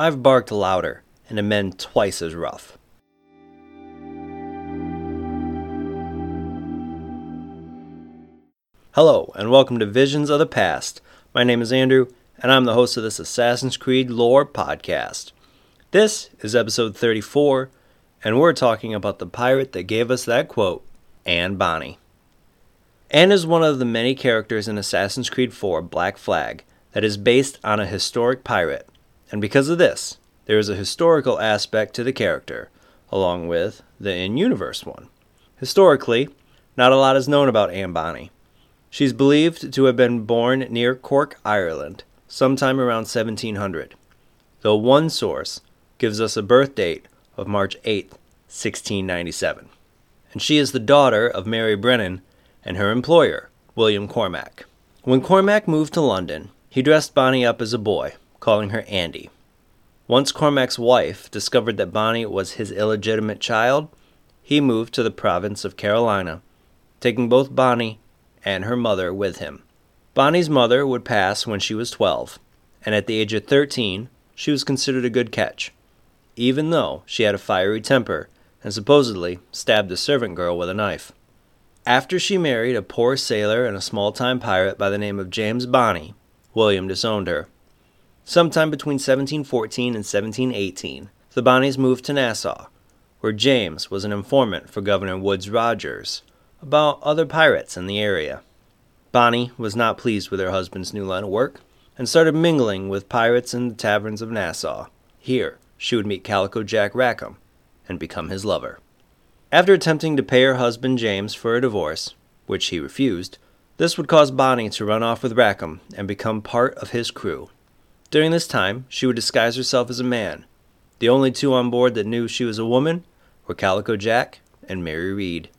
I've barked louder and am men twice as rough. Hello, and welcome to Visions of the Past. My name is Andrew, and I'm the host of this Assassin's Creed lore podcast. This is episode 34, and we're talking about the pirate that gave us that quote, Anne Bonny. Anne is one of the many characters in Assassin's Creed 4 Black Flag that is based on a historic pirate, and because of this, there is a historical aspect to the character, along with the in universe one. Historically, not a lot is known about Anne Bonny. She's believed to have been born near Cork, Ireland, sometime around 1700, though one source gives us a birth date of March 8, 1697. And she is the daughter of Mary Brennan and her employer, William Cormac. When Cormac moved to London, he dressed Bonny up as a boy, calling her Andy. Once Cormac's wife discovered that Bonny was his illegitimate child, he moved to the province of Carolina, taking both Bonny and her mother with him. Bonny's mother would pass when she was 12, and at the age of 13, she was considered a good catch, even though she had a fiery temper and supposedly stabbed a servant girl with a knife. After she married a poor sailor and a small time pirate by the name of James Bonny, William disowned her. Sometime between 1714 and 1718, the Bonnys moved to Nassau, where James was an informant for Governor Woodes Rogers about other pirates in the area. Bonny was not pleased with her husband's new line of work and started mingling with pirates in the taverns of Nassau. Here, she would meet Calico Jack Rackham and become his lover. After attempting to pay her husband James for a divorce, which he refused, this would cause Bonny to run off with Rackham and become part of his crew. During this time, she would disguise herself as a man. The only two on board that knew she was a woman were Calico Jack and Mary Read.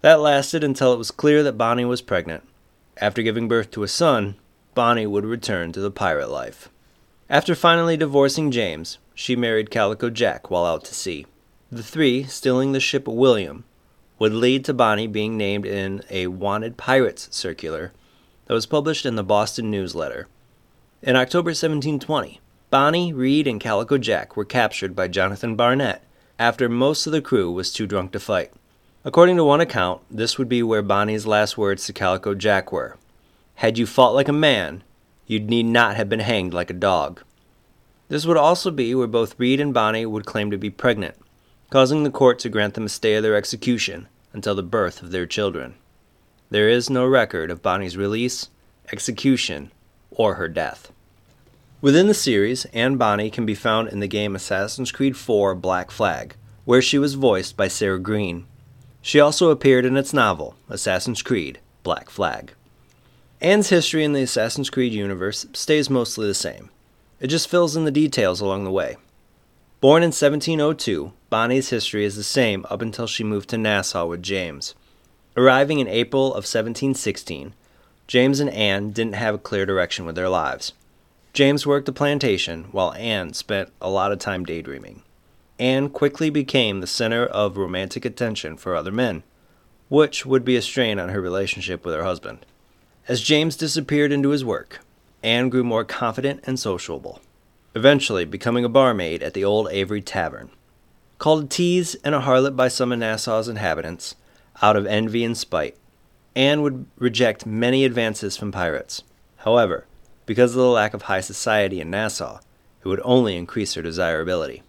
That lasted until it was clear that Bonny was pregnant. After giving birth to a son, Bonny would return to the pirate life. After finally divorcing James, she married Calico Jack while out to sea. The three, stealing the ship William, would lead to Bonny being named in a Wanted Pirates circular that was published in the Boston Newsletter. In October 1720, Bonny, Read, and Calico Jack were captured by Jonathan Barnett after most of the crew was too drunk to fight. According to one account, this would be where Bonny's last words to Calico Jack were Had you fought like a man, you need not have been hanged like a dog. This would also be where both Read and Bonny would claim to be pregnant, causing the court to grant them a stay of their execution until the birth of their children. There is no record of Bonny's release, execution, or her death. Within the series, Anne Bonny can be found in the game Assassin's Creed IV Black Flag, where she was voiced by Sarah Greene. She also appeared in its novel, Assassin's Creed Black Flag. Anne's history in the Assassin's Creed universe stays mostly the same. It just fills in the details along the way. Born in 1702, Bonny's history is the same up until she moved to Nassau with James. Arriving in April of 1716, James and Anne didn't have a clear direction with their lives. James worked the plantation, while Anne spent a lot of time daydreaming. Anne quickly became the center of romantic attention for other men, which would be a strain on her relationship with her husband. As James disappeared into his work, Anne grew more confident and sociable eventually becoming a barmaid at the Old Avery Tavern. Called a tease and a harlot by some of Nassau's inhabitants, out of envy and spite, Anne would reject many advances from pirates. However, because of the lack of high society in Nassau, it would only increase her desirability.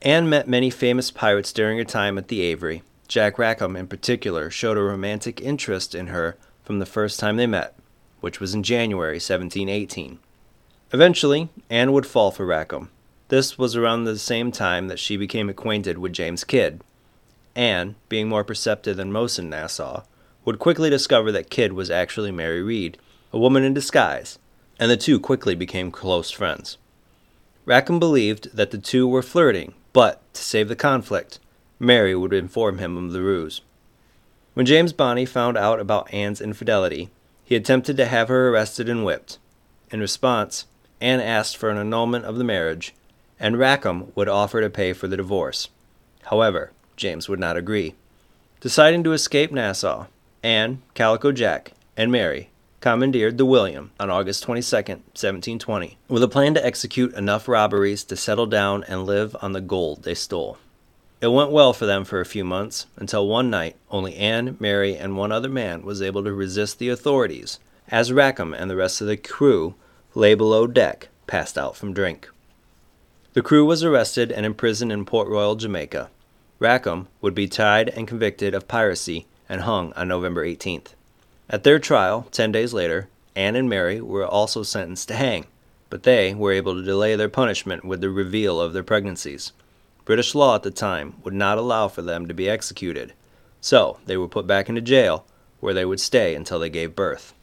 Anne met many famous pirates during her time at the Avery. Jack Rackham, in particular, showed a romantic interest in her from the first time they met, which was in January 1718. Eventually, Anne would fall for Rackham. This was around the same time that she became acquainted with James Kidd. Anne, being more perceptive than most in Nassau, would quickly discover that Kidd was actually Mary Read, a woman in disguise, and the two quickly became close friends. Rackham believed that the two were flirting, but, to save the conflict, Mary would inform him of the ruse. When James Bonny found out about Anne's infidelity, he attempted to have her arrested and whipped. In response, Anne asked for an annulment of the marriage, and Rackham would offer to pay for the divorce. However, James would not agree. Deciding to escape Nassau, Anne, Calico Jack, and Mary commandeered the William on August 22, 1720, with a plan to execute enough robberies to settle down and live on the gold they stole. It went well for them for a few months, until one night only Anne, Mary, and one other man was able to resist the authorities, as Rackham and the rest of the crew lay below deck, passed out from drink. The crew was arrested and imprisoned in Port Royal, Jamaica. Rackham would be tried and convicted of piracy and hung on November 18th. At their trial, ten days later, Anne and Mary were also sentenced to hang, but they were able to delay their punishment with the reveal of their pregnancies. British law at the time would not allow for them to be executed, so they were put back into jail, where they would stay until they gave birth.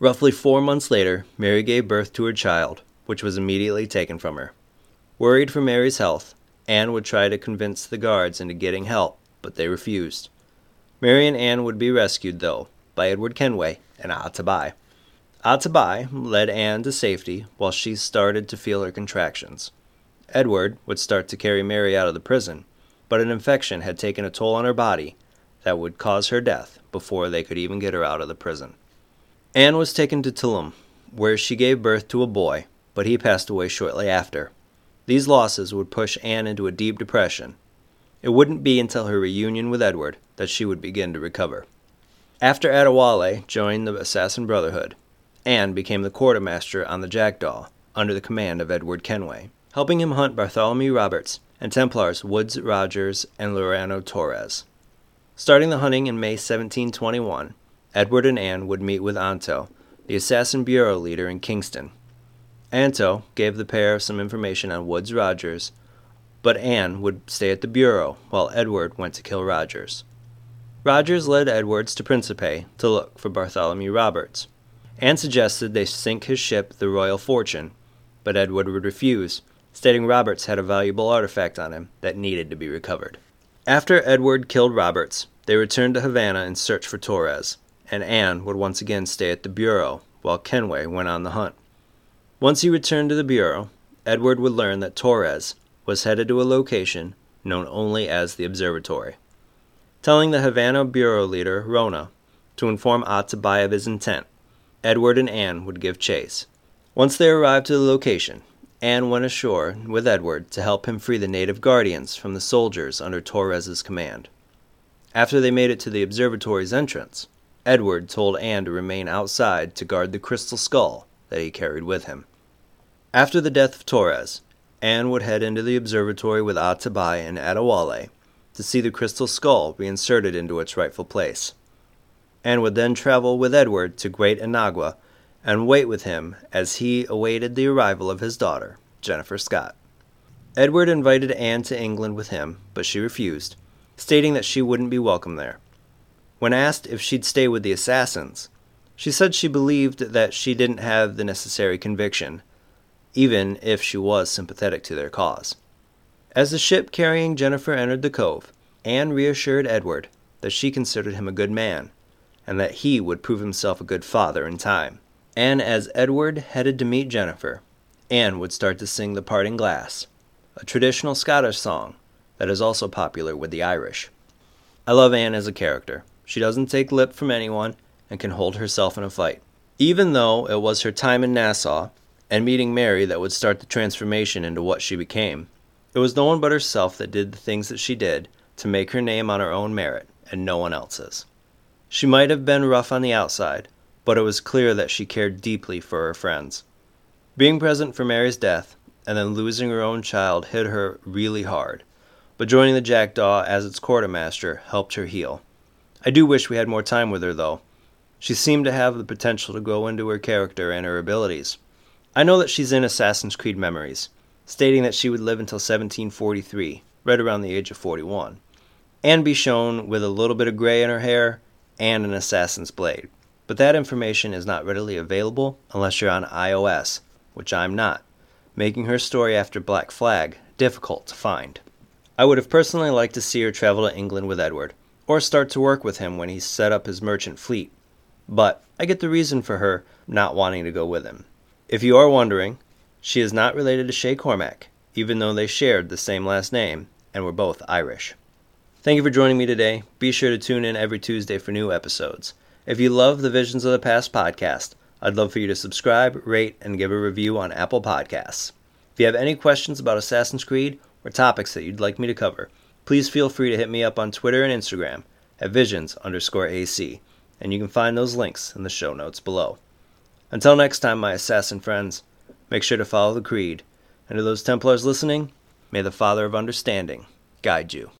Roughly four months later, Mary gave birth to her child, which was immediately taken from her. Worried for Mary's health, Anne would try to convince the guards into getting help, but they refused. Mary and Anne would be rescued, though, by Edward Kenway and Atabai. Atabai led Anne to safety while she started to feel her contractions. Edward would start to carry Mary out of the prison, but an infection had taken a toll on her body that would cause her death before they could even get her out of the prison. Anne was taken to Tulum, where she gave birth to a boy, but he passed away shortly after. These losses would push Anne into a deep depression. It wouldn't be until her reunion with Edward that she would begin to recover. After Adewale joined the Assassin Brotherhood, Anne became the quartermaster on the Jackdaw under the command of Edward Kenway, helping him hunt Bartholomew Roberts and Templars Woodes Rogers and Laureano Torres. Starting the hunting in May 1721, Edward and Anne would meet with Anto, the Assassin Bureau leader in Kingston, Anto gave the pair some information on Woodes Rogers, but Anne would stay at the Bureau while Edward went to kill Rogers. Rogers led Edwards to Principe to look for Bartholomew Roberts. and suggested they sink his ship, the Royal Fortune, but Edward would refuse, stating Roberts had a valuable artifact on him that needed to be recovered. After Edward killed Roberts, they returned to Havana in search for Torres, and Anne would once again stay at the Bureau while Kenway went on the hunt. Once he returned to the Bureau, Edward would learn that Torres was headed to a location known only as the Observatory. Telling the Havana Bureau leader, Rhona, to inform Atabai of his intent, Edward and Anne would give chase. Once they arrived to the location, Anne went ashore with Edward to help him free the native guardians from the soldiers under Torres's command. After they made it to the observatory's entrance, Edward told Anne to remain outside to guard the crystal skull that he carried with him. After the death of Torres, Anne would head into the observatory with Atabai and Adewale to see the crystal skull reinserted into its rightful place. Anne would then travel with Edward to Great Inagua and wait with him as he awaited the arrival of his daughter, Jennifer Scott. Edward invited Anne to England with him, but she refused, stating that she wouldn't be welcome there. When asked if she'd stay with the assassins, she said she believed that she didn't have the necessary conviction, even if she was sympathetic to their cause. As the ship carrying Jennifer entered the cove, Anne reassured Edward that she considered him a good man, and that he would prove himself a good father in time. And as Edward headed to meet Jennifer, Anne would start to sing the Parting Glass, a traditional Scottish song that is also popular with the Irish. I love Anne as a character. She doesn't take lip from anyone and can hold herself in a fight. Even though it was her time in Nassau and meeting Mary that would start the transformation into what she became, it was no one but herself that did the things that she did to make her name on her own merit and no one else's. She might have been rough on the outside, but it was clear that she cared deeply for her friends. Being present for Mary's death and then losing her own child hit her really hard, but joining the Jackdaw as its quartermaster helped her heal. I do wish we had more time with her, though, she seemed to have the potential to grow into her character and her abilities. I know that she's in Assassin's Creed Memories, stating that she would live until 1743, right around the age of 41, and be shown with a little bit of gray in her hair and an assassin's blade. But that information is not readily available unless you're on iOS, which I'm not, making her story after Black Flag difficult to find. I would have personally liked to see her travel to England with Edward, or start to work with him when he set up his merchant fleet, but I get the reason for her not wanting to go with him. If you are wondering, she is not related to Shay Cormac, even though they shared the same last name and were both Irish. Thank you for joining me today. Be sure to tune in every Tuesday for new episodes. If you love the Visions of the Past podcast, I'd love for you to subscribe, rate, and give a review on Apple Podcasts. If you have any questions about Assassin's Creed or topics that you'd like me to cover, please feel free to hit me up on Twitter and Instagram at visions underscore AC, and you can find those links in the show notes below. Until next time, my assassin friends, make sure to follow the creed, and to those Templars listening, may the Father of Understanding guide you.